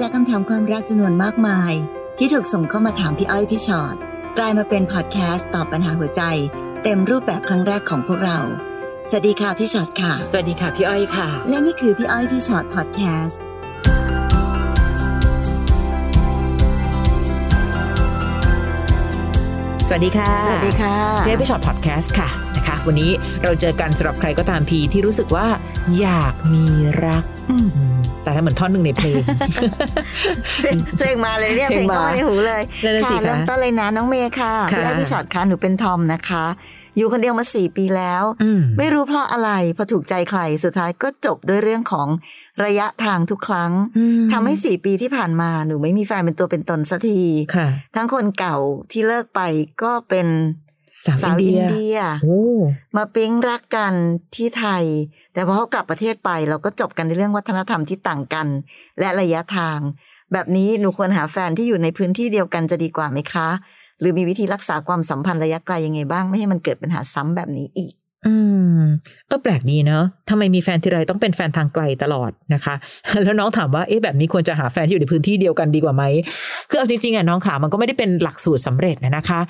จากคำถามความรักจำนวนมากมาย ที่ถูกส่งเข้ามาถามพี่อ้อยพี่ฉอดกลายมาเป็นพอดแคสต์ตอบปัญหาหัวใจ เต็มรูปแบบครั้งแรกของพวกเรา สวัสดีค่ะพี่ชอ็อตค่ะ สวัสดีค่ะพี่อ้อยค่ะ และนี่คือพี่อ้อยพี่ฉอดแคสต์สวัสดีค่ะ สวัสดีค่ะพี่อ้อยพี่ฉอดแคสต์ค่ะนะคะ วันนี้เราเจอกันสำหรับใครก็ตามทีที่รู้สึกว่า อยากมีรักอืมอืม แต่ถ้าเหมือนท่อนหนึ่งในเพลงเพลงมาเลยเนี่ยเพเพลลงงมาเข้ามาในหูเลยนั่นน่ะสิค่ะคะเริ่มต้นเลยนะน้องเมย์ค่ะค่ะพี่อ้อยพี่ชอ็อตค่ะหนูเป็นทอมนะคะ อยู่คนเดียวมาสี่ปีแล้วอืมไม่รู้เพราะอะไรพอถูกใจใครสุดท้ายก็จบด้วยเรื่องของระยะทางทุกครั้งอืมทำให้สี่ปีที่ผ่านมาหนูไม่มีแฟนเป็นตัวเป็นตนสักทีค่ะทั้งคนเก่าที่เลิกไปก็เป็นสาวสาวอิอินนเดียเดียโอ้มาปิ๊งรักกันที่ไทย แต่พอเขากลับประเทศไปเราก็จบกันในเรื่องวัฒนธรรมที่ต่างกัน และระยะทาง แบบนี้หนูควรหาแฟนที่อยู่ในพื้นที่เดียวกันจะดีกว่าไหมคะ หรือมีวิธีรักษาความสัมพันธ์ระยะไกลยังไงบ้างไม่ให้มันเกิดปัญหาซ้ำแบบนี้อีก เออแปลกดีเนอะทำไมมีแฟนทีไรต้องเป็นแฟนทางไกลตลอดนะคะ แล้วน้องถามว่าเอ๊ะแบบนี้ควรจะหาแฟนที่อยู่ในพื้นที่เดียวกันดีกว่าไหมคือเอาจริงๆอะน้องขามันก็ไม่ได้เป็นหลักสูตรสำเร็จนะนะคะ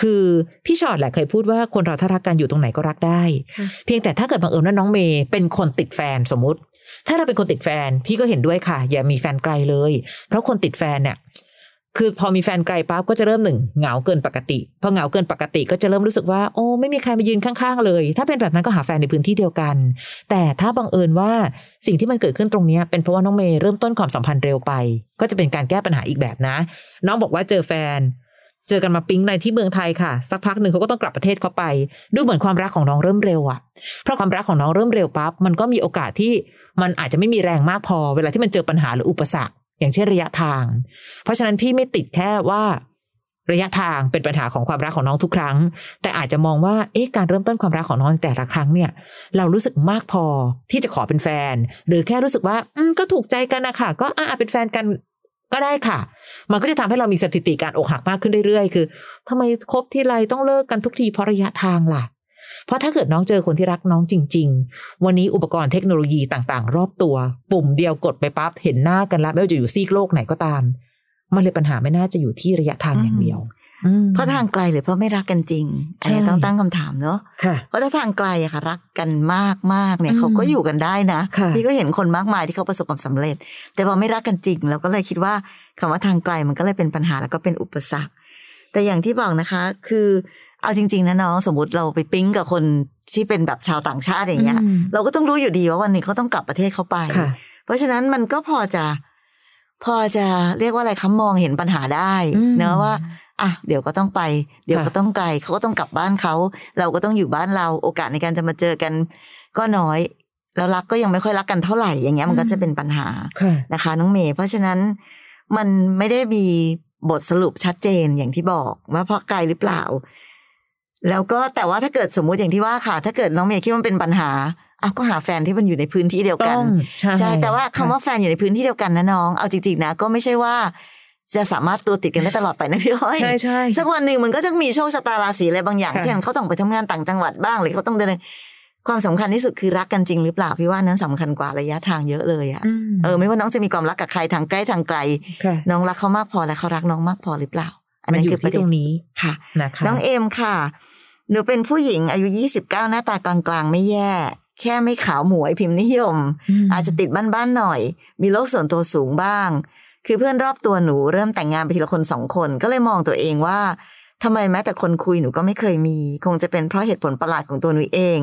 คือพี่ชอตแหละเคยพูดว่าคนเราถ้ารักกันอยู่ตรงไหนก็รักได้ค่ะเพียงแต่ถ้าเกิดบังเอิญว่าน้องเมย์เป็นคนติดแฟนสมมุติ ถ้าเราเป็นคนติดแฟนพี่ก็เห็นด้วยค่ะ อย่ามีแฟนไกลเลย เพราะคนติดแฟนเนี่ย คือพอมีแฟนไกลปั๊บก็จะเริ่มหนึ่งเหงาเกินปกติพอเหงาเกินปกติก็จะเริ่มรู้สึกว่า โอ้ไม่มีใครมายืนข้างๆเลย ถ้าเป็นแบบนั้นก็หาแฟนในพื้นที่เดียวกัน แต่ถ้าบังเอิญว่าสิ่งที่มันเกิดขึ้นตรงนี้เป็นเพราะว่าน้องเมย์เริ่มต้นความสัมพันธ์เร็วไป ก็จะเป็นการแก้ปัญหาอีกแบบนะ น้องบอกว่าเจอแฟน เจอกันมาปิ๊งในที่เมืองไทยค่ะ สักพักหนึ่งเขาก็ต้องกลับประเทศเขาไปดูเหมือนความรักของน้องเริ่มเร็วอะเพราะความรักของน้องเริ่มเร็วปั๊บมันก็มีโอกาสที่มันอาจจะไม่มีแรงมากพอ เวลาที่มันเจอปัญหาหรืออุปสรรค อย่างเช่นระยะทาง เพราะฉะนั้นพี่ไม่ติดแค่ว่าระยะทางเป็นปัญหาของความรักของน้องทุกครั้ง แต่อาจจะมองว่าเอ๊ะการเริ่มต้นความรักของน้องแต่ละครั้งเนี่ย เรารู้สึกมากพอที่จะขอเป็นแฟน หรือแค่รู้สึกว่าอืมก็ถูกใจกันนะคะก็อ่าเป็นแฟนกันก็ได้ค่ะ มันก็จะทำให้เรามีสถิติการอกหักมากขึ้นเรื่อยๆ คือทำไมคบที่ไรต้องเลิกกันทุกทีเพราะระยะทางล่ะ เพราะถ้าเกิดน้องเจอคนที่รักน้องจริง ๆ วันนี้อุปกรณ์เทคโนโลยีต่างๆ รอบตัว ปุ่มเดียวกดไปปั๊บเห็นหน้ากันแล้วไม่ว่าจะอยู่ซีกโลกไหนก็ตาม มันเลยปัญหาไม่น่าจะอยู่ที่ระยะทางอย่างเดียวอืมเพราะทางไกลหรือเพราะไม่รักกันจริงอันนี้ใช่ต้องตั้งคำถามเนาะค่ะเพราะถ้าทางไกลอะค่ะ รักกันมากมากๆเนี่ยอืมเขาก็อยู่กันได้นะค่ะพี่ก็เห็นคนมากมายที่เขาประสบความสำเร็จ แต่พอไม่รักกันจริง เราก็เลยคิดว่าคำว่าทางไกลมันก็เลยเป็นปัญหาแล้วก็เป็นอุปสรรค แต่อย่างที่บอกนะคะ คือ เอาจริง ๆ นะน้องสมมติเราไปปิ๊งกับคนที่เป็นแบบชาวต่างชาติอย่างเงี้ยอืมเราก็ต้องรู้อยู่ดีว่าวันหนี้เขาต้องกลับประเทศเขาไปค่ะเพราะฉะนั้นมันก็พอจะ พอจะเรียกว่าอะไรคะมองเห็นปัญหาได้อืมเนอะว่าอะเดี๋ยวก็ต้องไป เดี๋ยวค่ะก็ต้องไกลเขาก็ต้องกลับบ้านเขา เราก็ต้องอยู่บ้านเรา โอกาสในการจะมาเจอกัน ก็น้อยแล้วรักก็ยังไม่ค่อยรักกันเท่าไหร่อย่างเงี้ยมันก็จะเป็นปัญหาค่ะนะคะน้องเมย์เพราะฉะนั้นมันไม่ได้มีบทสรุปชัดเจนอย่างที่บอกว่าเพราะไกลหรือเปล่า แล้วก็แต่ว่าถ้าเกิดสมมุติอย่างที่ว่าค่ะ ถ้าเกิดน้องเมย์คิดว่ามันเป็นปัญหาอ้าวก็หาแฟนที่มันอยู่ในพื้นที่เดียวกัต้นองใช่ใช่แต่ว่าคำว่าแฟนอยู่ในพื้นที่เดียวกันนะน้อง เอาจริงๆนะ ก็ไม่ใช่ว่าจะสามารถตัวติดกันได้ตลอดไปนะพี่อ้อยใช่ใช่สักวันหนึ่งมันก็จะมีโชคชะตาราศีอะไรบางอย่างค่ะเช่นเขาต้องไปทำงานต่างจังหวัดบ้างหรือเขาต้องเดินความสำคัญที่สุดคือรักกันจริงหรือเปล่าพี่ว่านั้นสำคัญกว่าระยะทางเยอะเลยอะมเออไม่ว่าน้องจะมีความรักกับใครทางใกล้ทางไกลค่ะน้องรักเขามากพอและเขารักน้องมากพอหรือเปล่า อันมันนั้นอยู่คือประที่เด็ตรนงนี้ค่ะนะคะน้องเอมค่ะ หนูเป็นผู้หญิงอายุ 29 หน้าตากลางๆ ไม่แย่ แค่ไม่ขาวหมวยพิมพ์นิยมมอาจจะติดบ้านๆหน่อย มีโลกส่วนตัวสูงบ้าง คือเพื่อนรอบตัวหนูเริ่มแต่งงานไปทีละคนสองคน ก็เลยมองตัวเองว่าทำไมแม้แต่คนคุยหนูก็ไม่เคยมี คงจะเป็นเพราะเหตุผลประหลาดของตัวหนูเอง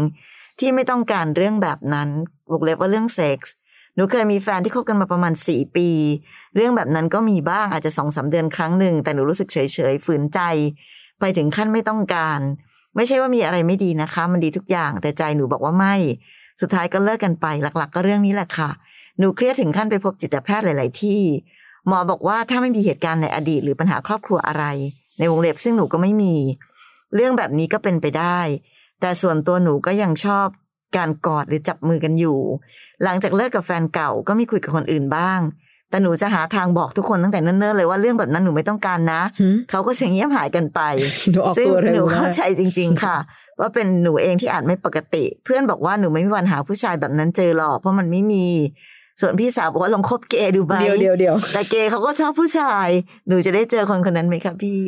ที่ไม่ต้องการเรื่องแบบนั้นวกเล็บว่าเรื่องเซ็กส์หนูเคยมีแฟนที่คบกันมาประมาณสี่ปี เรื่องแบบนั้นก็มีบ้างอาจจะสองสามเดือนครั้งหนึ่งแต่หนูรู้สึกเฉยเฉยๆฝืนใจ ไปถึงขั้นไม่ต้องการ ไม่ใช่ว่ามีอะไรไม่ดีนะคะ มันดีทุกอย่างแต่ใจหนูบอกว่าไม่ สุดท้ายก็เลิกกันไป หลัก ๆ ก็เรื่องนี้แหละค่ะ หนูเครียดถึงขั้นไปพบจิตแพทย์หลาย ๆ ที่ หมอบอกว่าถ้าไม่มีเหตุการณ์ในอดีต หรือปัญหาครอบครัวอะไร ในวงเล็บซึ่งหนูก็ไม่มี เรื่องแบบนี้ก็เป็นไปได้ แต่ส่วนตัวหนูก็ยังชอบการกอดหรือจับมือกันอยู่ หลังจากเลิกกับแฟนเก่าก็มีคุยกับคนอื่นบ้าง แต่หนูจะหาทางบอกทุกคนตั้งแต่เนิ่นๆเลยว่าเรื่องแบบนั้นหนูไม่ต้องการนะหืมเขาก็เสียงเงียบหายกันไปหนูออกซึ่งตัวเร็วหนูมากเข้าใจจริง ๆ ค่ะ ว่าเป็นหนูเองที่อาจไม่ปกติ เพื่อนบอกว่าหนูไม่มีวันหาผู้ชายแบบนั้นเจอหรอกเพราะมันไม่มีส่วนพี่สาวบอกว่าลองคบเกย์ดูไหมเดียวเดียวเดียวแต่เกย์เขาก็ชอบผู้ชาย หนูจะได้เจอคนคนนั้นไหมคะพี่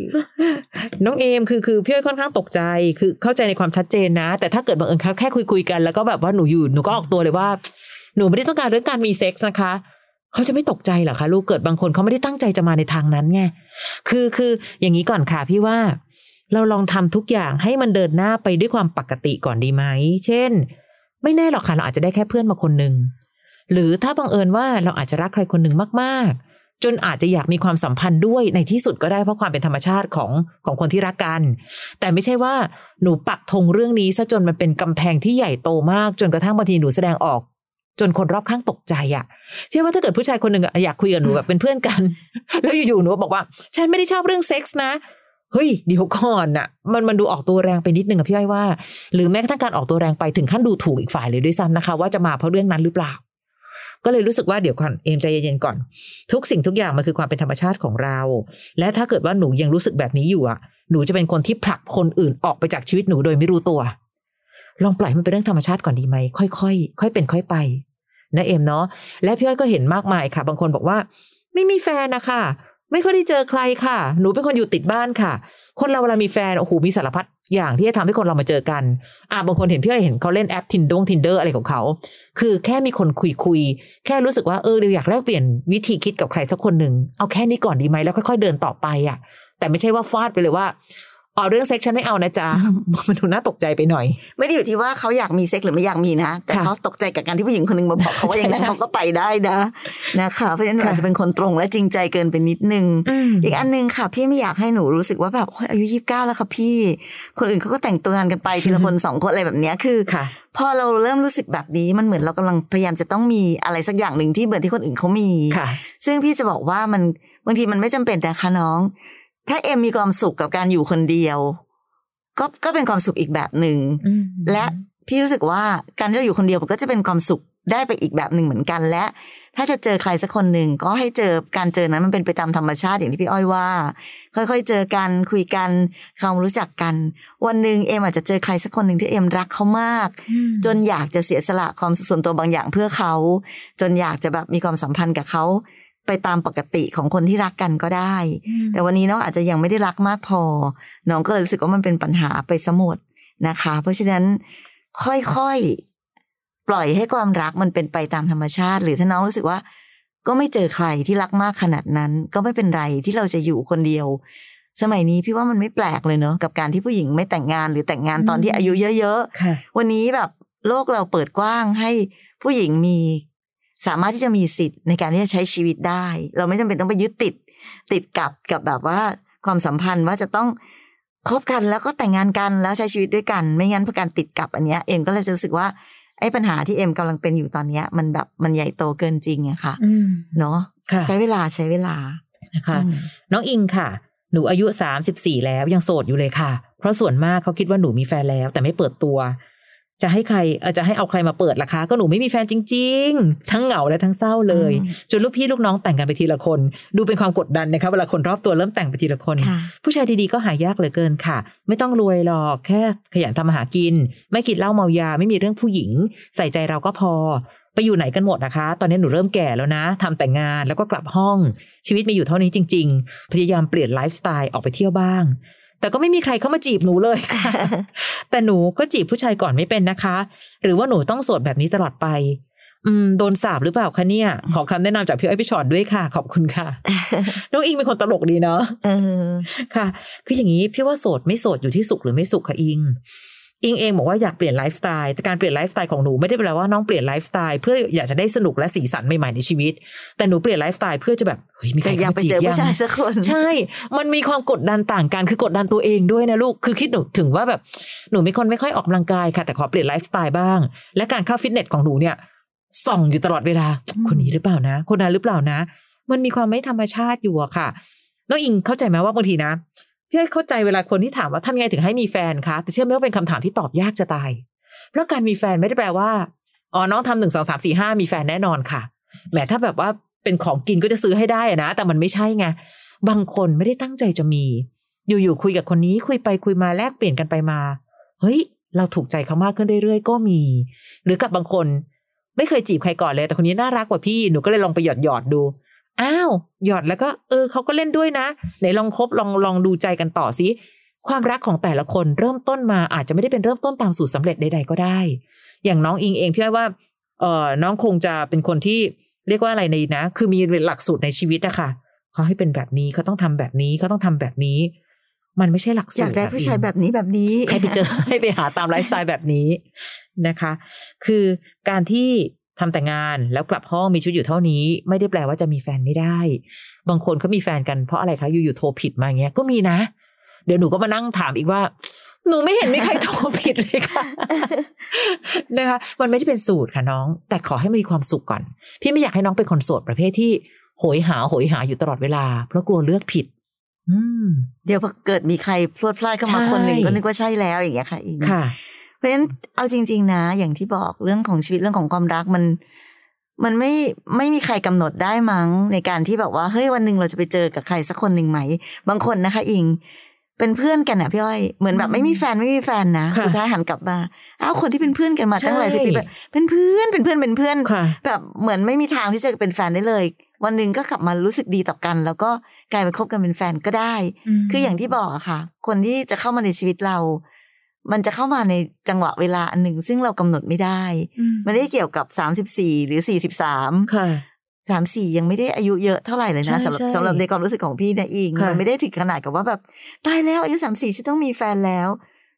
น้องเอมคือคือพี่อ้อยค่อนข้างตกใจ คือเข้าใจในความชัดเจนนะ แต่ถ้าเกิดบังเอิญเขาแค่คุยคุยๆกันแล้วก็แบบว่าหนูอยู่หนูก็ออกตัวเลยว่า หนูไม่ได้ต้องการเรื่องการมีเซ็กส์นะคะ เขาจะไม่ตกใจเหรอคะลูกเกิดบางคนเขาไม่ได้ตั้งใจจะมาในทางนั้นไงคือคืออย่างนี้ก่อนค่ะพี่ว่า เราลองทำทุกอย่างให้มันเดินหน้าไปด้วยความปกติก่อนดีไหมเช่น ไม่แน่หรอกค่ะเราอาจจะได้แค่เพื่อนมาคนหนึ่งหรือถ้าบังเอิญว่าเราอาจจะรักใครคนหนึ่งมากๆ จนอาจจะอยากมีความสัมพันธ์ด้วยในที่สุดก็ได้เพราะความเป็นธรรมชาติของของคนที่รักกัน แต่ไม่ใช่ว่าหนูปักธงเรื่องนี้ซะจนมันเป็นกำแพงที่ใหญ่โตมาก จนกระทั่งบางทีหนูแสดงออก จนคนรอบข้างตกใจอะ่ะพี่ว่าถ้าเกิดผู้ชายคนหนึ่งอยากคุยกับหนูแบบเป็นเพื่อนกัน แล้วอยู่ๆหนูบอกว่า ฉันไม่ได้ชอบเรื่องเซ็กส์นะเฮ้ยเดี๋ยวก่อนอะมันมันดูออกตัวแรงไปนิดนึงอะพี่อ้อยว่า หรือแม้กระทั่งการออกตัวแรงไปถึงขั้นดูถูกอีกฝ่ายเลยด้วยซ้ำนะคะ ว่าจะมาเพราะเรื่องนั้นหรือเปล่า ก็เลยรู้สึกว่าเดี๋ยวก่อนเอมใจเย็นๆก่อน ทุกสิ่งทุกอย่างมันคือความเป็นธรรมชาติของเรา และถ้าเกิดว่าหนูยังรู้สึกแบบนี้อยู่อะหนูจะเป็นคนที่ผลักคนอื่นออกไปจากชีวิตหนูโดยไม่รู้ตัว ลองปล่อยมันเป็นเรื่องธรรมชาติก่อนดีไหมค่อยๆค่อยเป็นค่อยไป นะเอมเนาะและพี่อ้อยก็เห็นมากมายค่ะ บางคนบอกว่า ไม่มีแฟนนะคะไม่ค่อยได้เจอใครค่ะ หนูเป็นคนอยู่ติดบ้านค่ะ คนเราเวลามีแฟน โอ้โห มีสารพัดอย่างที่จะทำให้คนเรามาเจอกัน อ่าบางคนเห็นพี่อ้อยเห็นเขาเล่นแอปทินดงทินเดอร์อะไรของเขา คือแค่มีคนคุยคุย แค่รู้สึกว่า เออเดี๋ยวอยากแลกเปลี่ยนวิธีคิดกับใครสักคนหนึ่ง เอาแค่นี้ก่อนดีไหม แล้วค่อยๆเดินต่อไปอะ แต่ไม่ใช่ว่าฟาดไปเลยว่า อ๋อเรื่องเซ็กชันไม่เอานะจ๊ะมันดูน่าตกใจไปหน่อย ไม่ได้อยู่ที่ว่าเขาอยากมีเซ็กหรือไม่อยากมีนะแต่ค่ะเขาตกใจกับการที่ผู้หญิงคนหนึ่งมาบอกเขาว่าอย่างนั้นใช่เขาก็ไปได้นะนะคะเพราะฉะนั้นหนูค่ะอาจจะเป็นคนตรงและจริงใจเกินไปนิดนึง อีกอันหนึงค่ะ พี่ไม่อยากให้หนูรู้สึกว่าแบบโอ๊ยอายุยี่สิบเก้าแล้วค่ะพี่ คนอื่นเขาก็แต่งตัวงานกันไปทีละคนสองคนอะไรแบบเนี้ยคือค่ะพอเราเริ่มรู้สึกแบบนี้มันเหมือนเรากำลังพยายามจะต้องมีอะไรสักอย่างหนึ่งที่เหมือนที่คนอื่นเขามีค่ะซึ่ซึ่งพี่จะบอกว่ามันบางทีมันไม่จำเป็นนะคะน้อง ถ้าเอ็มมีความสุขกับการอยู่คนเดียว ก็ก็เป็นความสุขอีกแบบหนึ่งและพี่รู้สึกว่าการที่เราอยู่คนเดียวมันก็จะเป็นความสุขได้ไปอีกแบบหนึ่งเหมือนกันและ ถ้าจะเจอใครสักคนหนึ่งก็ให้เจอการเจอนั้นมันเป็นไปตามธรรมชาติอย่างที่พี่อ้อยว่า ค่อยๆเจอกันคุยกันความรู้จักกัน วันหนึ่งเอ็มอาจจะเจอใครสักคนหนึ่งที่เอ็มรักเขามาก จนอยากจะเสียสละความสุขส่วนตัวบางอย่างเพื่อเขา จนอยากจะแบบมีความสัมพันธ์กับเขา ไปตามปกติของคนที่รักกันก็ได้ แต่วันนี้น้องอาจจะยังไม่ได้รักมากพอ น้องก็เลยรู้สึกว่ามันเป็นปัญหาไปสมดนะคะ เพราะฉะนั้นค่อยๆ ปล่อยให้ความรักมันเป็นไปตามธรรมชาติ หรือถ้าน้องรู้สึกว่า ก็ไม่เจอใครที่รักมากขนาดนั้น ก็ไม่เป็นไรที่เราจะอยู่คนเดียว สมัยนี้พี่ว่ามันไม่แปลกเลยเนอะกับการที่ผู้หญิงไม่แต่งงานหรือแต่งงานตอนที่อายุเยอะๆค่ะวันนี้แบบโลกเราเปิดกว้างให้ผู้หญิงมี สามารถที่จะมีสิทธิ์ในการที่จะใช้ชีวิตได้ เราไม่จำเป็นต้องไปยึดติด ติดกับกับแบบว่าความสัมพันธ์ว่าจะต้องคบกันแล้วก็แต่งงานกันแล้วใช้ชีวิตด้วยกัน ไม่งั้นพอการติดกับอันเนี้ยเอ็มก็เลยจะรู้สึกว่าไอ้ปัญหาที่เอ็มกำลังเป็นอยู่ตอนเนี้ย มันแบบมันใหญ่โตเกินจริงอะค่ะอืมเนาะค่ะใช้เวลาใช้เวลานะคะอืมน้องอิงค่ะ หนูอายุสามสิบสี่แล้วยังโสดอยู่เลยค่ะ เพราะส่วนมากเขาคิดว่าหนูมีแฟนแล้ว แต่ไม่เปิดตัว จะให้ใครเออจะให้เอาใครมาเปิดล่ะคะ ก็หนูไม่มีแฟนจริง ๆ ทั้งเหงาและทั้งเศร้าเลยอืมจนลูกพี่ลูกน้องแต่งกันไปทีละคน ดูเป็นความกดดันนะคะเวลาคนรอบตัวเริ่มแต่งไปทีละคนค่ะผู้ชายดีๆก็หายากเหลือเกินค่ะ ไม่ต้องรวยหรอกแค่ขยันทำมาหากิน ไม่กินเหล้าเมายาไม่มีเรื่องผู้หญิง ใส่ใจเราก็พอ ไปอยู่ไหนกันหมดนะคะ ตอนนี้หนูเริ่มแก่แล้วนะทำแต่งงานแล้วก็กลับห้องชีวิตมีอยู่เท่านี้จริง ๆ พยายามเปลี่ยนไลฟ์สไตล์ออกไปเที่ยวบ้าง แต่ก็ไม่มีใครเข้ามาจีบหนูเลยค่ะ แต่หนูก็จีบผู้ชายก่อนไม่เป็นนะคะ หรือว่าหนูต้องโสดแบบนี้ตลอดไป อืมโดนสาบหรือเปล่าคะเนี่ย ขอคำแนะนำจากพี่อ้อยพี่ฉอดด้วยค่ะ ขอบคุณค่ะ น้องอิงเป็นคนตลกดีเนาะเออค่ะ คืออย่างนี้พี่ว่าโสดไม่โสดอยู่ที่สุขหรือไม่สุขค่ะอิง อิงเองบอกว่าอยากเปลี่ยนไลฟ์สไตล์แต่การเปลี่ยนไลฟ์สไตล์ของหนูไม่ได้แปลว่าน้องเปลี่ยนไลฟ์สไตล์เพื่ออยากจะได้สนุกและสีสันใหม่ๆในชีวิต แต่หนูเปลี่ยนไลฟ์สไตล์เพื่อจะแบบเฮ้ยมีใครแต่อยากเข้าไปมาจีบเจอยัผู้งชายสักคนใช่ มันมีความกดดันต่างกันคือกดดันตัวเองด้วยนะลูกคือคิดหนูถึงว่าแบบหนูเป็นคนไม่ค่อยออกกำลังกายค่ะแต่ขอเปลี่ยนไลฟ์สไตล์บ้าง และการเข้าฟิตเนสของหนูเนี่ยส่องอยู่ตลอดเวลา คนนี้หรือเปล่านะ คนนั้นหรือเปล่านะ มันมีความไม่ธรรมชาติอยู่อะค่ะน้องอิงเข้าใจไหมว่าบางทีนะ พี่อ้อยเข้าใจเวลาคนที่ถามว่าทำยังไงถึงให้มีแฟนคะแต่เชื่อไหมว่าเป็นคำถามที่ตอบยากจะตาย เพราะการมีแฟนไม่ได้แปลว่าอ๋อน้องทำหนึ่งสองสามสี่ห้ามีแฟนแน่นอนค่ะแหมถ้าแบบว่าเป็นของกินก็จะซื้อให้ได้อะนะ แต่มันไม่ใช่ไงบางคนไม่ได้ตั้งใจจะมี อยู่ๆคุยกับคนนี้คุยไปคุยมาแลกเปลี่ยนกันไปมา เฮ้ย เราถูกใจเขามากขึ้นเรื่อยๆ ก็มี หรือกับบางคน ไม่เคยจีบใครก่อนเลย แต่คนนี้น่ารักกว่าพี่หนูก็เลยลองไปหยอดหยอดดู อ้าวหยอดแล้วก็ เออเขาก็เล่นด้วยนะไหนลองคบลองลองดูใจกันต่อสิความรักของแต่ละคนเริ่มต้นมาอาจจะไม่ได้เป็นเริ่มต้นตามสูตรสำเร็จใด ๆ ก็ได้ อย่างน้องอิงเองพี่ว่าเออน้องคงจะเป็นคนที่เรียกว่าอะไรในนะ คือมีหลักสูตรในชีวิตอะค่ะเขาให้เป็นแบบนี้เขาต้องทำแบบนี้เขาต้องทำแบบนี้ มันไม่ใช่หลักสูตรอยากได้ผู้ชายแบบนี้แบบนี้ให้ไปเจอให้ไปหาตามไลฟ์สไตล์แบบนี้นะคะ คือการที่ ทำแต่งานแล้วกลับห้องมีชุดอยู่เท่านี้ ไม่ได้แปลว่าจะมีแฟนไม่ได้ บางคนเขามีแฟนกันเพราะอะไรคะอยู่ๆโทรผิดมาอย่างเงี้ยก็มีนะ เดี๋ยวหนูก็มานั่งถามอีกว่า หนูไม่เห็นมีใครโทรผิดเลยค่ะนะคะมันไม่ได้เป็นสูตรค่ะน้อง แต่ขอให้มีความสุขก่อน พี่ไม่อยากให้น้องเป็นคนโสดประเภทที่โหยหาโหยหาอยู่ตลอดเวลา เพราะกลัวเลือกผิดอืมเดี๋ยวพอเกิดมีใครพลวดพลาดเข้ามาใช่คนหนึ่งก็นึกว่าใช่แล้วอย่างเงี้ยค่ะอิงค่ะ เพราะฉะนั้นเอาจริง ๆ นะ อย่างที่บอกเรื่องของชีวิตเรื่องของความรักมันมันไม่ไม่มีใครกำหนดได้มั้งในการที่แบบว่าเฮ้ยวันหนึ่งเราจะไปเจอกับใครสักคนหนึ่งไหม บางคนนะคะ อิง เป็นเพื่อนกันอะพี่อ้อยเหมือนแบบไม่มีแฟนไม่มีแฟนนะค่ะสุดท้ายหันกลับมาอ้าวคนที่เป็นเพื่อนกันมาใช่ตั้งหลายสิบปีแบบเป็นเพื่อนเป็นเพื่อนเป็นเพื่อนค่ะแบบเหมือนไม่มีทางที่จะเป็นแฟนได้เลย วันหนึ่งก็กลับมารู้สึกดีต่อกัน แล้วก็กลายเป็นคบกันเป็นแฟนก็ได้ คืออย่างที่บอกอะค่ะ คนที่จะเข้ามาในชีวิตเรา มันจะเข้ามาในจังหวะเวลาอันหนึ่งซึ่งเรากำหนดไม่ได้ มันไม่ได้เกี่ยวกับสามสิบสี่หรือสี่สิบสามค่ะสามสี่ยังไม่ได้อายุเยอะเท่าไหร่เลยใช่นะสำหรับใช่สำหรับในความรู้สึกของพี่นะอิงค่ะมันไม่ได้ถึงขนาดกับว่าแบบตายแล้วอายุสามสี่ฉันต้องมีแฟนแล้ว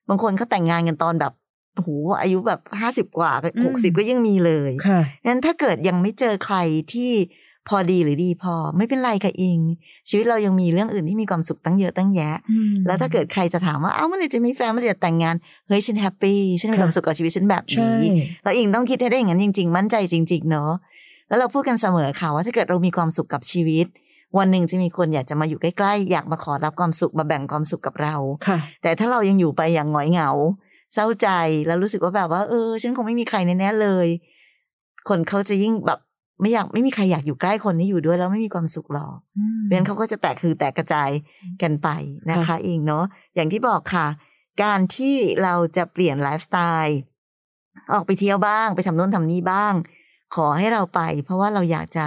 บางคนเขาแต่งงานกันตอนแบบโอ้โหอายุแบบห้าสิบกว่าหกสิบก็ยังมีเลยค่ะงั้นถ้าเกิดยังไม่เจอใครที่ พอดีหรือดีพอไม่เป็นไรค่ะอิง ชีวิตเรายังมีเรื่องอื่นที่มีความสุขตั้งเยอะตั้งแยะ แล้วถ้าเกิดใครจะถามว่าเอ้าเมื่อไหร่จะมีแฟนเมื่อไหร่จะแต่งงานเฮ้ยฉัน happy ฉันมีค่ะความสุขกับชีวิตฉันแบบใช่นี้แล้วอิงต้องคิดให้ได้อย่างนั้นจริง ๆ มั่นใจจริง ๆ เนาะแล้วเราพูดกันเสมอค่ะว่าถ้าเกิดเรามีความสุขกับชีวิต วันหนึ่งจะมีคนอยากจะมาอยู่ใกล้ๆอยากมาขอรับความสุขมาแบ่งความสุขกับเราค่ะแต่ถ้าเรายังอยู่ไปอย่างหงอยเหงา เศร้าใจแล้วรู้สึกว่าแบบว่า เออ ฉันคงไม่มีใครแน่ๆเลย คนเขาจะยิ่งแบบ ไม่อยากไม่มีใครอยากอยู่ใกล้คนที่อยู่ด้วยแล้วไม่มีความสุขหรอกเพราะฉะนั้นเขาก็จะแตกคือแตกกระจายกันไปนะคะค่ะอิงเนาะอย่างที่บอกค่ะ การที่เราจะเปลี่ยนไลฟ์สไตล์ออกไปเที่ยวบ้าง ไปทำโน่นทำนี่บ้าง ขอให้เราไป เพราะว่าเราอยากจะ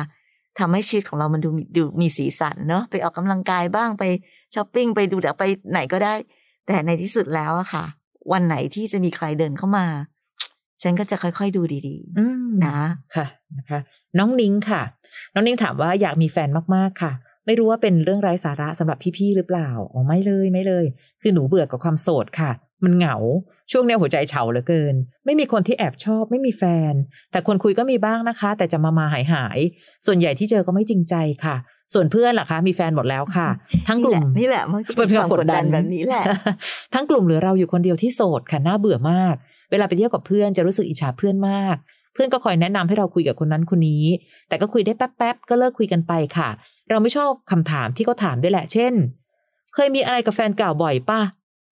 ทำให้ชีวิตของเรามันดูมีดูมีสีสันเนาะไปออกกำลังกายบ้างไปช้อปปิ้งไปดูเดี๋ยวไปไหนก็ได้ แต่ในที่สุดแล้วอะค่ะ วันไหนที่จะมีใครเดินเข้ามา ฉันก็จะค่อยๆดูดีอืมๆนะค่ะนะคะ น้องนิ้งค่ะ น้องนิ้งถามว่าอยากมีแฟนมากๆค่ะ ไม่รู้ว่าเป็นเรื่องไร้สาระสำหรับพี่ๆหรือเปล่าอ๋อไม่เลยไม่เลย คือหนูเบื่อกับความโสดค่ะ มันเหงาช่วงเนี้ยหัวใจเฉาเหลือเกิน ไม่มีคนที่แอบชอบ ไม่มีแฟน แต่คนคุยก็มีบ้างนะคะ แต่จะมามาหายหายๆส่วนใหญ่ที่เจอก็ไม่จริงใจค่ะ ส่วนเพื่อนล่ะคะ มีแฟนหมดแล้วค่ะ ทั้งกลุ่มนี่แหละนี่แหละมันจะเป็นความกดดันแบบนี้แหละ ทั้งกลุ่มเหลือเราอยู่คนเดียวที่โสดค่ะน่าเบื่อมาก เวลาไปเที่ยวกับเพื่อนจะรู้สึกอิจฉาเพื่อนมาก เพื่อนก็คอยแนะนำให้เราคุยกับคนนั้นคนนี้ แต่ก็คุยได้แป๊บๆก็เลิกคุยกันไปค่ะ เราไม่ชอบคำถามที่เขาถามด้วยแหละ เช่น เคยมีอะไรกับแฟนเก่าบ่อยป่ะ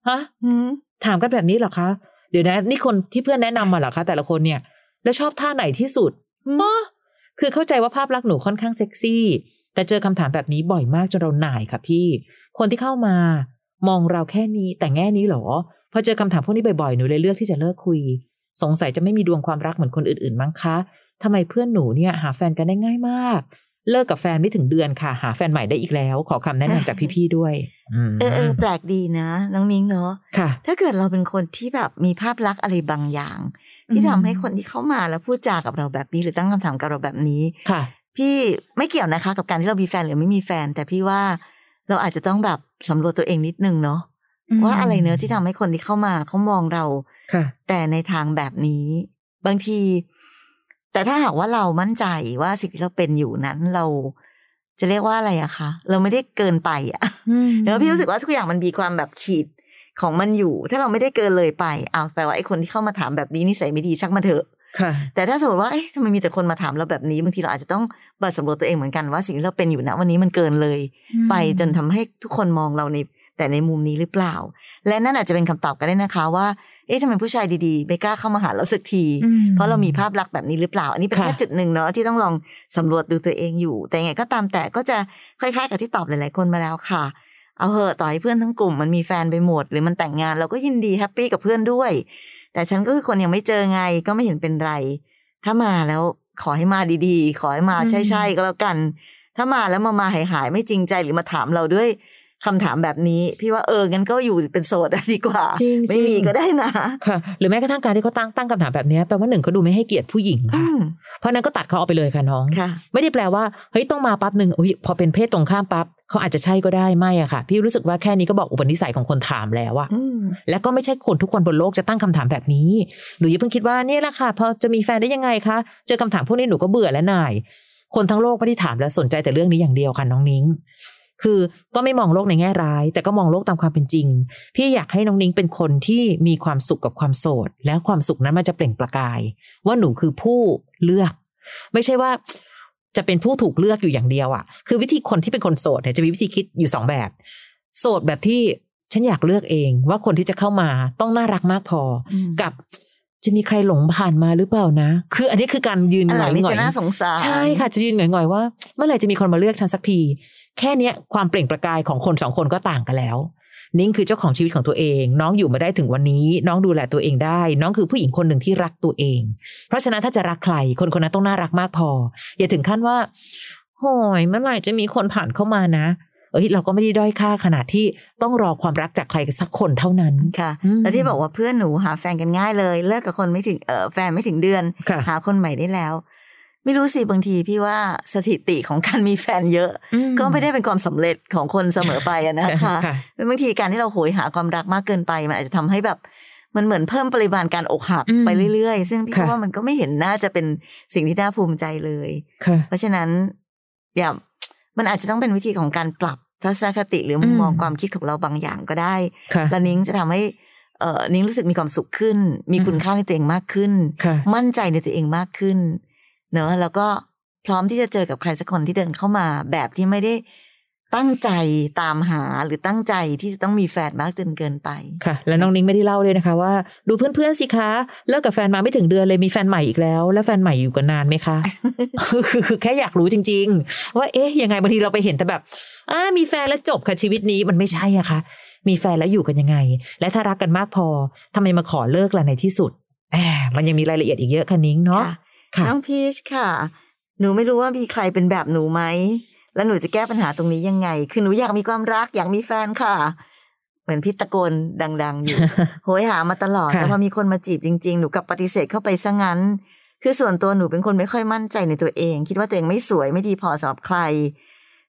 ฮะอืมถามกันแบบนี้เหรอคะเดี๋ยวนะนี่คนที่เพื่อนแนะนำมาเหรอคะแต่ละคนเนี่ย แล้วชอบท่าไหนที่สุดอืมอ๋อคือเข้าใจว่าภาพลักษณ์หนูค่อนข้างเซ็กซี่ แต่เจอคำถามแบบนี้บ่อยมากจนเราหน่ายค่ะพี่ คนที่เข้ามามองเราแค่นี้แต่แง่นี้เหรอพอเจอคำถามพวกนี้บ่อยๆหนูเลยเลือกที่จะเลิกคุย สงสัยจะไม่มีดวงความรักเหมือนคนอื่นๆมั้งคะทำไมเพื่อนหนูเนี่ยหาแฟนกันได้ง่ายมาก เลิกกับแฟนไม่ถึงเดือนค่ะ หาแฟนใหม่ได้อีกแล้ว ขอคำแนะนำจากพี่ๆด้วยมเออเออแปลกดีนะ น้องนิ้งเนาะค่ะ ถ้าเกิดเราเป็นคนที่แบบมีภาพลักษณ์อะไรบางอย่าง ที่ทำให้คนที่เข้ามาแล้วพูดจากับเราแบบนี้ หรือตั้งคำถามกับเราแบบนี้ค่ะ พี่ไม่เกี่ยวนะคะ กับการที่เรามีแฟนหรือไม่มีแฟน แต่พี่ว่าเราอาจจะต้องแบบสำรวจตัวเองนิดนึงเนาะว่าอะไรเนอะที่ทำให้คนที่เข้ามาเขามองเราค่ะ แต่ในทางแบบนี้ บางที แต่ถ้าหากว่าเรามั่นใจว่าสิ่งที่เราเป็นอยู่นั้นเราจะเรียกว่าอะไรอะคะ เราไม่ได้เกินไปอะเดี๋ยวพี่รู้สึกว่าทุกอย่างมันมีความแบบขีดของมันอยู่ ถ้าเราไม่ได้เกินเลยไปอ้าวแปลว่าไอ้คนที่เข้ามาถามแบบนี้นิสัยไม่ดีชักมาเถอะ ค่ะ แต่ถ้าสมมติว่าเอ๊ะทำไมมีแต่คนมาถามเราแบบนี้บางทีเราอาจจะต้องบัดสำรวจตัวเองเหมือนกันว่าสิ่งที่เราเป็นอยู่นะวันนี้มันเกินเลย ไปจนทำให้ทุกคนมองเราในแต่ในมุมนี้หรือเปล่า และนั่นอาจจะเป็นคำตอบก็ได้นะคะว่าเอ๊ะทำไมผู้ชายดีๆไม่กล้าเข้ามาหาเราสักทีอืมเพราะเรามีภาพลักษณ์แบบนี้หรือเปล่า อันนี้เป็นค่ะแค่จุดหนึ่งเนาะที่ต้องลองสำรวจดูตัวเองอยู่ แต่ยังไงก็ตามแต่ก็จะคล้ายๆกับที่ตอบหลายๆคนมาแล้วค่ะ เอาเหอะต่อให้เพื่อนทั้งกลุ่มมันมีแฟนไปหมด หรือมันแต่งงานเราก็ยินดีแฮปปี้กับเพื่อนด้วย แต่ฉันก็คือคนยังไม่เจอไงก็ไม่เห็นเป็นไร ถ้ามาแล้วขอให้มาดีๆ ขอให้มาอืมใช่ๆก็แล้วกัน ถ้ามาแล้วมามาหายหายๆไม่จริงใจหรือมาถามเราด้วย คำถามแบบนี้ พี่ว่าเอองั้นก็อยู่เป็นโสดอะดีกว่า จริงไม่มีจริงก็ได้นะค่ะ หรือแม้กระทั่งการที่เขาตั้งตั้งคำถามแบบเนี้ยแปลว่าหนึ่งเขาดูไม่ให้เกียรติผู้หญิงอืค่ะมเพราะฉะนั้นก็ตัดเขาออกไปเลยค่ะน้องค่ะไม่ได้แปลว่าเฮ้ยต้องมาปั๊บหนึ่งอุ๊ยพอเป็นเพศตรงข้ามปั๊บเขาอาจจะใช่ก็ได้ไม่อะค่ะ พี่รู้สึกว่าแค่นี้ก็บอกอุปนิสัยของคนถามแล้วอะอืมและก็ไม่ใช่คนทุกคนบนโลกจะตั้งคำถามแบบนี้หนูอย่าเพิ่งคิดว่าเนี่ยแหละค่ะพอจะมีแฟนได้ยังไงคะเจอคำถามพวกนี้หนูก็เบื่อและหน่ายคนทั้งโลกไม่ได้ถามและสนใจแต่เรื่องนี้อย่างเดียวค่ะน้องนิ้ง คือก็ไม่มองโลกในแง่ร้าย แต่ก็มองโลกตามความเป็นจริง พี่อยากให้น้องนิ้งเป็นคนที่มีความสุขกับความโสด แล้วความสุขนั้นมันจะเปล่งประกาย ว่าหนูคือผู้เลือก ไม่ใช่ว่าจะเป็นผู้ถูกเลือกอยู่อย่างเดียวอะ่ะ คือวิธีคนที่เป็นคนโสดเนี่ยจะมีวิธีคิดอยู่สองแบบ โสดแบบที่ฉันอยากเลือกเอง ว่าคนที่จะเข้ามาต้องน่ารักมากพออมกับ จะมีใครหลงผ่านมาหรือเปล่านะ คืออันนี้คือการยืนอันหหงลัองยนี่หงอจะยน่าสงสารใช่ค่ะจะยืนหงอยๆว่า เมื่อไหร่จะมีคนมาเลือกฉันสักที แค่เนี้ยความเปล่งประกายของคนสองคนก็ต่างกันแล้ว นิ้งคือเจ้าของชีวิตของตัวเอง น้องอยู่มาได้ถึงวันนี้ น้องดูแลตัวเองได้ น้องคือผู้หญิงคนหนึ่งที่รักตัวเอง เพราะฉะนั้นถ้าจะรักใคร คนคนนั้นต้องน่ารักมากพอ อย่าถึงขั้นว่าโหยเมื่อไหร่จะมีคนผ่านเข้ามานะ เอ้ยเราก็ไม่ได้ด้อยค่าขนาดที่ต้องรอความรักจากใครสักคนเท่านั้นค่ะอืมแล้วที่บอกว่าเพื่อนหนูหาแฟนกันง่ายเลยเลิกกับคนไม่ถึงเออแฟนไม่ถึงเดือนค่ะหาคนใหม่ได้แล้ว ไม่รู้สิบางทีพี่ว่าสถิติของการมีแฟนเยอะอืก็ไม่ได้เป็นความสำเร็จของคนเสมอไปอะนะคะค่ะบางทีการที่เราโหยหาความรักมากเกินไปมันอาจจะทำให้แบบมันเหมือนเพิ่มปริมาณการอกหักอืมไปเรื่อยๆ ซึ่งพี่ค่ะว่ามันก็ไม่เห็นน่าจะเป็นสิ่งที่น่าภูมิใจเลยค่ะเพราะฉะนั้นอย่ามันอาจจะต้องเป็นวิธีของการปรับ ทัศนคติหรือมุมอืมมองความคิดของเราบางอย่างก็ได้ค่ะและนิ้งจะทำให้เอ่อนิ้งรู้สึกมีความสุขขึ้น มีคุณอืมค่าในตัวเองมากขึ้นค่ะมั่นใจในตัวเองมากขึ้น เนอะแล้วก็พร้อมที่จะเจอกับใครสักคนที่เดินเข้ามาแบบที่ไม่ได้ ตั้งใจตามหาหรือตั้งใจที่จะต้องมีแฟนมากจนเกินไปค่ะ แล้วน้องนิ้งไม่ได้เล่าเลยนะคะว่า ดูเพื่อนๆสิคะเลิกกับแฟนมาไม่ถึงเดือนเลยมีแฟนใหม่อีกแล้ว แล้วแฟนใหม่อยู่กันนานไหมคะคือคือคือแค่อยากรู้จริง ๆ ว่าเอ๊ะยังไงบางทีเราไปเห็นแต่แบบอ่ามีแฟนแล้วจบค่ะชีวิตนี้มันไม่ใช่อะค่ะ มีแฟนแล้วอยู่กันยังไง และถ้ารักกันมากพอทำไมมาขอเลิกล่ะในที่สุดแหมมันยังมีรายละเอียดอีกเยอะค่ะนิ้งเนาะค่ะค่ะน้องพีชค่ะ หนูไม่รู้ว่ามีใครเป็นแบบหนูไหม แล้วหนูจะแก้ปัญหาตรงนี้ยังไง คือหนูอยากมีความรักอยากมีแฟนค่ะ เหมือนพี่ตะโกนดัง ๆ อยู่ โหยหามาตลอดค่ะแต่พอมีคนมาจีบจริง ๆ หนูกลับปฏิเสธเข้าไปซะงั้น คือส่วนตัวหนูเป็นคนไม่ค่อยมั่นใจในตัวเอง คิดว่าตัวเองไม่สวยไม่ดีพอสำหรับใคร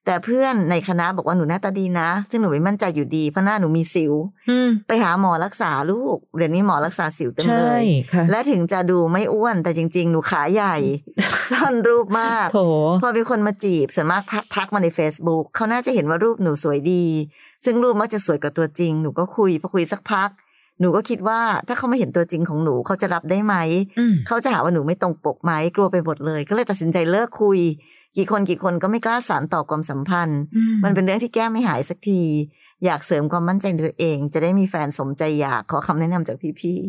แต่เพื่อนในคณะบอกว่าหนูหน้าตาดีนะ ซึ่งหนูไม่มั่นใจอยู่ดีเพราะหน้าหนูมีสิวอืมไปหาหมอรักษาลูก เดี๋ยวนี้หมอรักษาสิวเต็มใช่เลยค่ะและถึงจะดูไม่อ้วนแต่จริง ๆ หนูขาใหญ่ ซ่อนรูปมากโถพอมีคนมาจีบส่วนมากทักมาใน Facebook เขาน่าจะเห็นว่ารูปหนูสวยดี ซึ่งรูปมักจะสวยกว่าตัวจริง หนูก็คุยพอคุยสักพัก หนูก็คิดว่าถ้าเขาไม่เห็นตัวจริงของหนูเขาจะรับได้ไหมอืมเขาจะหาว่าหนูไม่ตรงปกไหมกลัวไปหมดเลย ก็เลยตัดสินใจเลิกคุย กี่คนกี่คนก็ไม่กล้าสานต่อความสัมพันธ์ มันเป็นเรื่องที่แก้ไม่หายสักที อยากเสริมความมั่นใจในตัวเอง จะได้มีแฟนสมใจอยากขอคำแนะนำจากพี่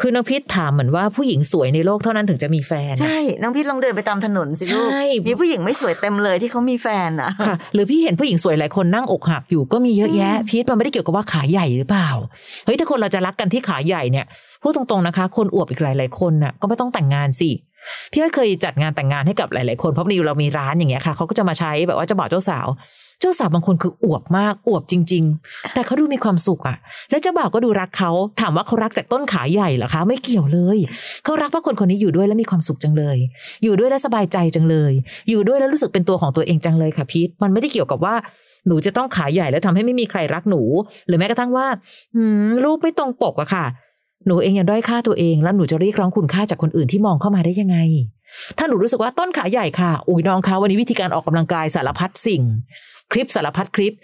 คือน้องพิษถามเหมือนว่าผู้หญิงสวยในโลกเท่านั้นถึงจะมีแฟนๆใช่น้องพี่ลองเดินไปตามถนนสิลูกใช่มีผู้หญิงไม่สวยเต็มเลยที่เขามีแฟนอะค่ะ หรือพี่เห็นผู้หญิงสวยหลายคนนั่งอกหักอยู่ก็มีเยอะแยะอืมพีทมันไม่ได้เกี่ยวกับว่าขาใหญ่หรือเปล่าเฮ้ยถ้าคนเราจะรักกันที่ขาใหญ่เนี่ยพูดตรงๆนะคะ คนอวบอีกหลายๆคนน่ะก็ไม่ต้องแต่งงานสิ พี่อ้อยเคยจัดงานแต่งงานให้กับหลาย ๆ คนเพราะพอดีเรามีร้านอย่างเงี้ยค่ะเขาก็จะมาใช้แบบว่าเจ้าบ่าวเจ้าสาว เจ้าสาวบางคนคืออวบมากอวบจริง ๆ แต่เขาดูมีความสุขอะแล้วเจ้าบ่าวก็ดูรักเขาถามว่าเขารักจากต้นขาใหญ่เหรอคะ ไม่เกี่ยวเลยเขารักว่าคนคนนี้อยู่ด้วยแล้วมีความสุขจังเลย อยู่ด้วยแล้วสบายใจจังเลย อยู่ด้วยแล้วรู้สึกเป็นตัวของตัวเองจังเลยค่ะพีทมันไม่ได้เกี่ยวกับว่าหนูจะต้องขาใหญ่แล้วทำให้ไม่มีใครรักหนู หรือแม้กระทั่งว่าหืมรูปไม่ตรงปกอะค่ะ หนูเองยังด้อยค่าตัวเอง แล้วหนูจะเรียกร้องคุณค่าจากคนอื่นที่มองเข้ามาได้ยังไง ถ้าหนูรู้สึกว่าต้นขาใหญ่ค่ะอุ้ยน้องคะวันนี้วิธีการออกกำลังกายสารพัดสิ่ง คลิปสารพัดคลิป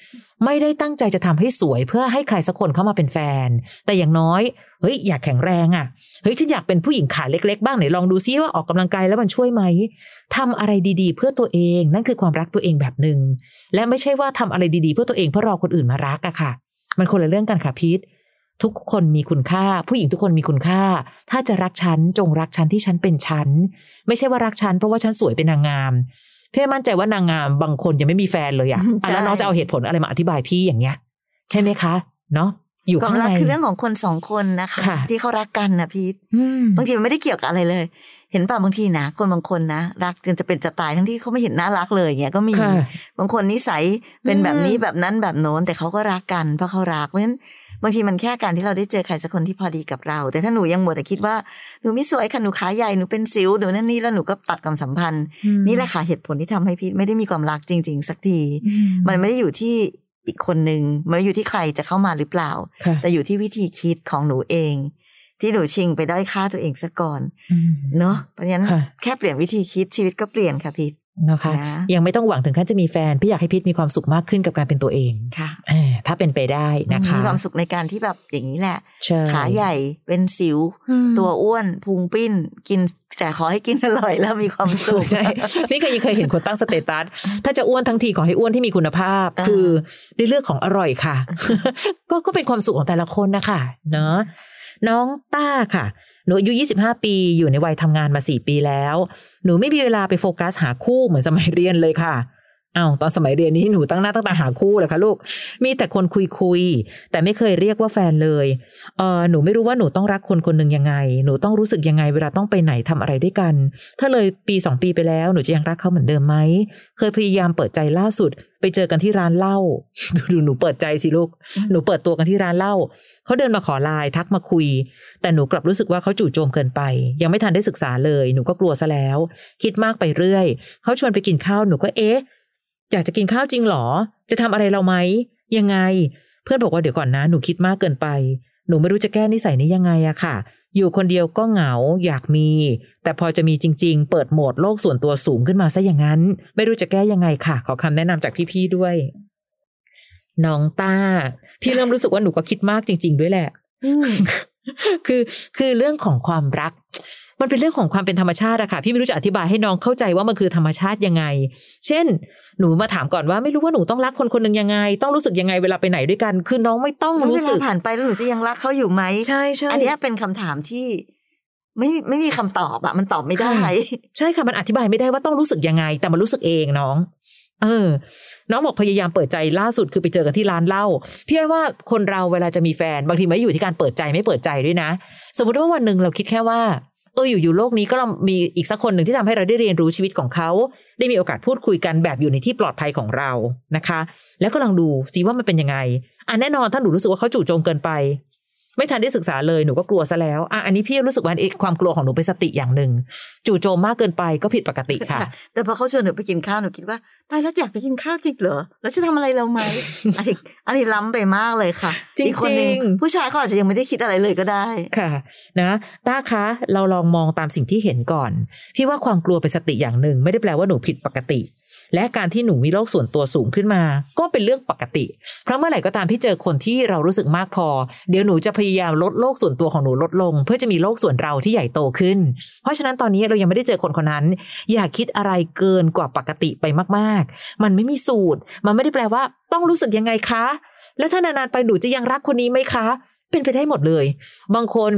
ไม่ได้ตั้งใจจะทำให้สวยเพื่อให้ใครสักคนเข้ามาเป็นแฟน แต่อย่างน้อยเฮ้ยอยากแข็งแรงอะเฮ้ยฉันอยากเป็นผู้หญิงขาเล็ก ๆ บ้างไหนลองดูซิว่าออกกำลังกายแล้วมันช่วยไหมทำอะไรดีๆ เพื่อตัวเองนั่นคือความรักตัวเองแบบหนึ่งและไม่ใช่ว่าทำอะไรดีๆเพื่อตัวเองเพื่อรอคนอื่นมารักอะค่ะ มันคนละเรื่องกันค่ะพีท ทุกคนมีคุณค่า ผู้หญิงทุกคนมีคุณค่า ถ้าจะรักฉันจงรักฉันที่ฉันเป็นฉัน ไม่ใช่ว่ารักฉันเพราะว่าฉันสวยเป็นนางงามพี่มั่นใจว่านางงามบางคนยังไม่มีแฟนเลยอะใช่อะแล้วน้องจะเอาเหตุผลอะไรมาอธิบายพี่อย่างเงี้ย ใช่ไหมคะเนาะอยู่ควาข้ามงรักในคือเรื่องของคนสองคนนะคะค่ะที่เขารักกันนะพีทอืมบางทีมันไม่ได้เกี่ยวกับอะไรเลย เห็นป่ะบางทีนะคนบางคนนะรักจนจะเป็นจะตายทั้งที่เขาไม่เห็นน่ารักเลยอย่างเงี้ยก็มีค่ะบางคนนิสัยเป็นแบบนี้อืมแบบนั้นแบบโน้นแต่เขาก็รักกันเพราะเขารักเพราะฉะนั้น บางทีมันแค่การที่เราได้เจอใครสักคนที่พอดีกับเรา แต่ถ้าหนูยังมัวแต่คิดว่าหนูไม่สวยค่ะหนูขาใหญ่หนูเป็นสิวหนูนั่นนี่แล้วหนูก็ตัดความสัมพันธ์อืมนี่แหละค่ะเหตุผลที่ทำให้พีทไม่ได้มีความรักจริง ๆ สักทีอืมันไม่ได้อยู่ที่อีกคนหนึ่งมันไม่ได้อยู่ที่ใครจะเข้ามาหรือเปล่าค่ะแต่อยู่ที่วิธีคิดของหนูเอง ที่หนูชิงไปด้อยค่าตัวเองซะก่อนอืมเนาะเพราะฉะนั้นค่ะแค่เปลี่ยนวิธีคิดชีวิตก็เปลี่ยนค่ะพีท นะคะนะยังไม่ต้องหวังถึงขั้นจะมีแฟน พี่อยากให้พิษมีความสุขมากขึ้นกับการเป็นตัวเองค่ะเออถ้าเป็นไปได้นะคะมีความสุขในการที่แบบอย่างนี้แหละใช่ขาใหญ่เป็นสิวอืมตัวอ้วนพุงปิ้น กินแต่ขอให้กินอร่อยแล้วมีความสุขใช่นี่เคยเคยเห็นคนตั้งสเตตัสถ้าจะอ้วนทั้งทีขอให้อ้วนที่มีคุณภาพอ่าคือได้เลือกของอร่อยค่ะ ก็ก็เป็นความสุขของแต่ละคนนะคะเนาะ น้องต้าค่ะ หนูอายุ 25 ปีอยู่ในวัยทำงานมา 4 ปีแล้ว หนูไม่มีเวลาไปโฟกัสหาคู่เหมือนสมัยเรียนเลยค่ะ อ้าวตอนสมัยเรียนนี้หนูตั้งหน้าตั้งตาหาคู่เหรอคะลูก มีแต่คนคุยคุยๆแต่ไม่เคยเรียกว่าแฟนเลยเออหนูไม่รู้ว่าหนูต้องรักคนคนหนึ่งยังไง หนูต้องรู้สึกยังไงเวลาต้องไปไหนทำอะไรด้วยกัน ถ้าเลยปีสองปีไปแล้วหนูจะยังรักเขาเหมือนเดิมไหมเคยพยายามเปิดใจล่าสุด ไปเจอกันที่ร้านเหล้าดูหนูเปิดใจสิลูก หนูเปิดตัวกันที่ร้านเหล้าเขาเดินมาขอไลน์ทักมาคุย แต่หนูกลับรู้สึกว่าเขาจู่โจมเกินไป ยังไม่ทันได้ศึกษาเลย หนูก็กลัวซะแล้ว คิดมากไปเรื่อยเขาชวนไปกินข้าวหนูก็เอ๊ะ อยากจะกินข้าวจริงเหรอ จะทำอะไรเราไหม ยังไง เพื่อนบอกว่าเดี๋ยวก่อนนะ หนูคิดมากเกินไป หนูไม่รู้จะแก้นิสัยนี้ยังไงอะค่ะ อยู่คนเดียวก็เหงา อยากมี แต่พอจะมีจริง ๆ เปิดโหมดโลกส่วนตัวสูงขึ้นมาซะอย่างนั้น ไม่รู้จะแก้ยังไงค่ะ ขอคำแนะนำจากพี่ๆด้วย น้องต้า พี่เริ่มรู้สึกว่าหนูก็คิดมากจริง ๆ ด้วยแหละอืมคือคือเรื่องของความรัก มันเป็นเรื่องของความเป็นธรรมชาติอะค่ะ พี่ไม่รู้จะอธิบายให้น้องเข้าใจว่ามันคือธรรมชาติยังไง เช่น หนูมาถามก่อนว่าไม่รู้ว่าหนูต้องรักคนคนหนึ่งยังไง ต้องรู้สึกยังไงเวลาไปไหนด้วยกัน คือน้องไม่ต้องแล้วรู้เวสึลากผ่านไปแล้วหนูจะยังรักเขาอยู่ไหมใช่ใช่อันเนี้ยเป็นคำถามที่ไม่ไม่มีคำตอบอะมันตอบไม่ได้ค่ะใช่ค่ะมันอธิบายไม่ได้ว่าต้องรู้สึกยังไง แต่มันรู้สึกเองน้อง เออ น้องบอกพยายามเปิดใจล่าสุดคือไปเจอกันที่ร้านเหล้าพี่ว่าคนเราเวลาจะมีแฟนบางทีไม่อยู่ที่การเปิดใจไม่เปิดใจด้วยนะ สมมติว่าวันหนึ่งเราคิดแค่ว่า เอออยู่อยู่โลกนี้ก็เรามีอีกสักคนหนึ่งที่ทำให้เราได้เรียนรู้ชีวิตของเขา ได้มีโอกาสพูดคุยกันแบบอยู่ในที่ปลอดภัยของเรานะคะ แล้วก็ลองดูซิว่ามันเป็นยังไงอะแน่นอนถ้าหนูรู้สึกว่าเขาจู่โจมเกินไป ไม่ทันได้ศึกษาเลยหนูก็กลัวซะแล้วอะอันนี้พี่รู้สึกว่าเอ๊ะความกลัวของหนูเป็นสติอย่างหนึ่งจู่โจมมากเกินไปก็ผิดปกติค่ะ แต่พอเขาชวนหนูไปกินข้าวหนูคิดว่าตายแล้วอยากไปกินข้าวจริงเหรอแล้วจะทำอะไรเราไหมอันนี้อันนี้ล้ำไปมากเลยค่ะจริงๆอีกคนหนึ่งผู้ชายเขาอาจจะยังไม่ได้คิดอะไรเลยก็ได้ค่ะ นะต้าคะเราลองมองตามสิ่งที่เห็นก่อน พี่ว่าความกลัวเป็นสติอย่างหนึ่ง ไม่ได้แปลว่าหนูผิดปกติ และการที่หนูมีโลกส่วนตัวสูงขึ้นมา ก็เป็นเรื่องปกติ เพราะเมื่อไหร่ก็ตามที่เจอคนที่เรารู้สึกมากพอ เดี๋ยวหนูจะพยายามลดโลกส่วนตัวของหนูลดลง เพื่อจะมีโลกส่วนเราที่ใหญ่โตขึ้น เพราะฉะนั้นตอนนี้เรายังไม่ได้เจอคนคนนั้น อย่าคิดอะไรเกินกว่าปกติไปมาก ๆ มันไม่มีสูตร มันไม่ได้แปลว่า ต้องรู้สึกยังไงคะ แล้วถ้านานๆไปหนูจะยังรักคนนี้ไหมคะ เป็นไปได้หมดเลย บางคน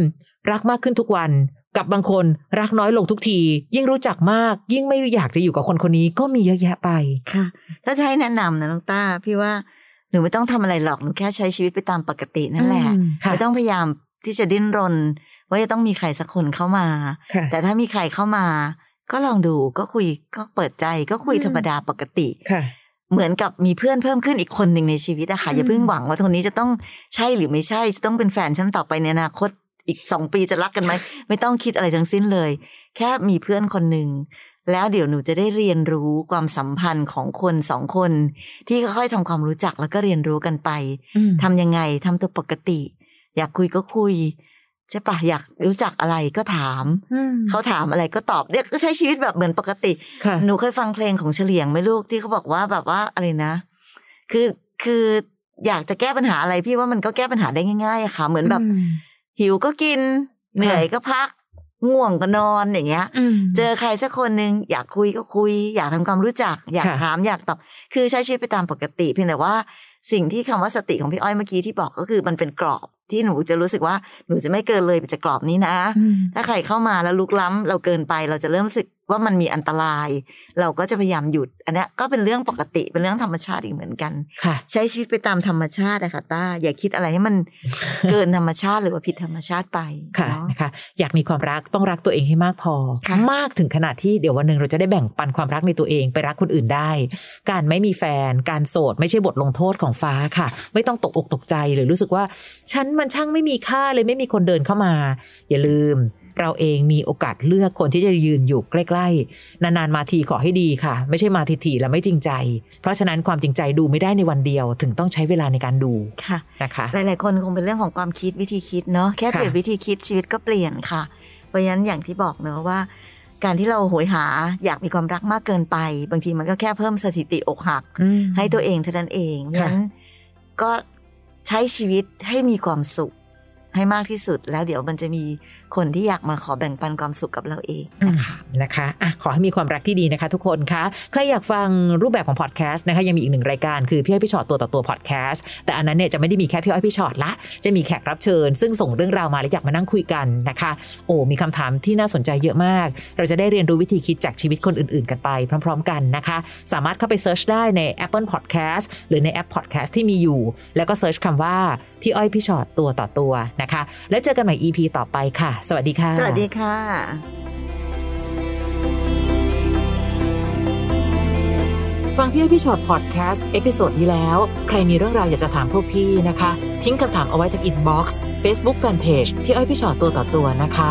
รักมากขึ้นทุกวันกับบางคนรักน้อยลงทุกที ยิ่งรู้จักมาก ยิ่งไม่อยากจะอยู่กับคนคนนี้ก็มีเยอะแยะไปค่ะ ถ้าจะให้แนะนำนะน้องต้าพี่ว่า นูไม่ต้องทำอะไรหรอก หนูแค่ใช้ชีวิตไปตามปกตินั่นแหละอืมค่ะไม่ต้องพยายามที่จะดิ้นรน ว่าจะต้องมีใครสักคนเข้ามาค่ะแต่ถ้ามีใครเข้ามา ก็ลองดูก็คุยก็เปิดใจก็คุยอืมธรรมดาปกติค่ะ เหมือนกับมีเพื่อนเพิ่มขึ้นอีกคนหนึ่งในชีวิตอะค่ะอืมอย่าเพิ่งหวังว่าคนนี้จะต้องใช่หรือไม่ใช่ จะต้องเป็นแฟนฉันต่อไปในอนาคตอีกสองปีจะรักกันไหมไม่ต้องคิดอะไรทั้งสิ้นเลย แค่มีเพื่อนคนหนึ่ง แล้วเดี๋ยวหนูจะได้เรียนรู้ความสัมพันธ์ของคนสองคน ที่ค่อยๆทำความรู้จักแล้วก็เรียนรู้กันไปอืมทำยังไงทำตัวปกติ อยากคุยก็คุยใช่ปะอยากรู้จักอะไรก็ถามอืมเขาถามอะไรก็ตอบเนี่ยก็ใช้ชีวิตแบบเหมือนปกติค่ะหนูเคยฟังเพลงของเฉลียงไหมลูกที่เขาบอกว่าแบบว่าอะไรนะ คือคืออยากจะแก้ปัญหาอะไรพี่ว่ามันก็แก้ปัญหาได้ง่ายๆอะค่ะ เหมือนแบบอืมหิวก็กิน เหนื่อยก็พัก ง่วงก็นอนอย่างเงี้ยอืมเจอใครสักคนหนึ่งอยากคุยก็คุย อยากทำความรู้จัก อยากค่ะถามอยากตอบคือใช้ชีวิตไปตามปกติเพียงแต่ว่าสิ่งที่คำว่าสติของพี่อ้อยเมื่อกี้ที่บอกก็คือมันเป็นกรอบที่หนูจะรู้สึกว่าหนูจะไม่เกินเลยไปจากกรอบนี้นะอืมถ้าใครเข้ามาแล้วลุกล้ำเราเกินไปเราจะเริ่มรู้สึก ว่ามันมีอันตราย เราก็จะพยายามหยุด อันเนี้ยก็เป็นเรื่องปกติเป็นเรื่องธรรมชาติอีกเหมือนกันค่ะใช้ชีวิตไปตามธรรมชาติอะค่ะต้าอย่าคิดอะไรให้มันเกินธรรมชาติหรือว่าผิดธรรมชาติไปค่ะเนาะนะคะอยากมีความรักต้องรักตัวเองให้มากพอค่ะมากถึงขนาดที่เดี๋ยววันหนึ่งเราจะได้แบ่งปันความรักในตัวเองไปรักคนอื่นได้ การไม่มีแฟน การโสด ไม่ใช่บทลงโทษของฟ้าค่ะ ไม่ต้องตกอกตกใจหรือรู้สึกว่าฉันมันช่างไม่มีค่าเลยไม่มีคนเดินเข้ามา อย่าลืม เราเองมีโอกาสเลือกคนที่จะยืนอยู่ใกล้ๆ นานๆมาทีขอให้ดีค่ะ ไม่ใช่มาทีๆแล้วไม่จริงใจ เพราะฉะนั้นความจริงใจดูไม่ได้ในวันเดียว ถึงต้องใช้เวลาในการดูค่ะนะคะ หลายๆคนคงเป็นเรื่องของความคิดวิธีคิดเนาะแค่เปลี่ยนค่ะวิธีคิดชีวิตก็เปลี่ยนค่ะ เพราะฉะนั้นอย่างที่บอกเนอะว่า การที่เราโหยหาอยากมีความรักมากเกินไป บางทีมันก็แค่เพิ่มสถิติอกหักอืมให้ตัวเองเท่านั้นเองเพราะฉะนั้นก็ใช้ชีวิตให้มีความสุขให้มากที่สุดแล้วเดี๋ยวมันจะมี คนที่อยากมาขอแบ่งปันความสุขกับเราเองนะคะนะคะอะขอให้มีความรักที่ดีนะคะ ทุกคนคะใครอยากฟังรูปแบบของพอดแคสต์นะคะยังมีอีกหนึ่งรายการคือพี่อ้อยพี่ชอตตัวต่อตัวพอดแคสต์แต่อันนั้นเนี่ยจะไม่ได้มีแค่พี่อ้อยพี่ชอตละ จะมีแขกรับเชิญ ซึ่งส่งเรื่องราวมาและอยากมานั่งคุยกันนะคะ โอ้มีคำถามที่น่าสนใจเยอะมาก เราจะได้เรียนรู้วิธีคิดจากชีวิตคนอื่น ๆ กันไปพร้อม ๆ กันนะคะ สามารถเข้าไป search ได้ใน Apple Podcast หรือในแอป Podcast ที่มีอยู่ แล้วก็ search คำว่าพี่อ้อยพี่ฉอดตัวต่อตัวนะคะ แล้วเจอกันใหม่ EP ต่อไปค่ะสวัสดีค่ะ สวัสดีค่ะฟังพี่อ้อยพี่ฉอดพอดแคสต์ episode ที่แล้ว ใครมีเรื่องราวอยากจะถามพวกพี่นะคะ ทิ้งคำถามเอาไว้ที่ inbox เฟซบุ๊กแฟนเพจพี่อ้อยพี่ฉอดตัวต่อตัวนะคะ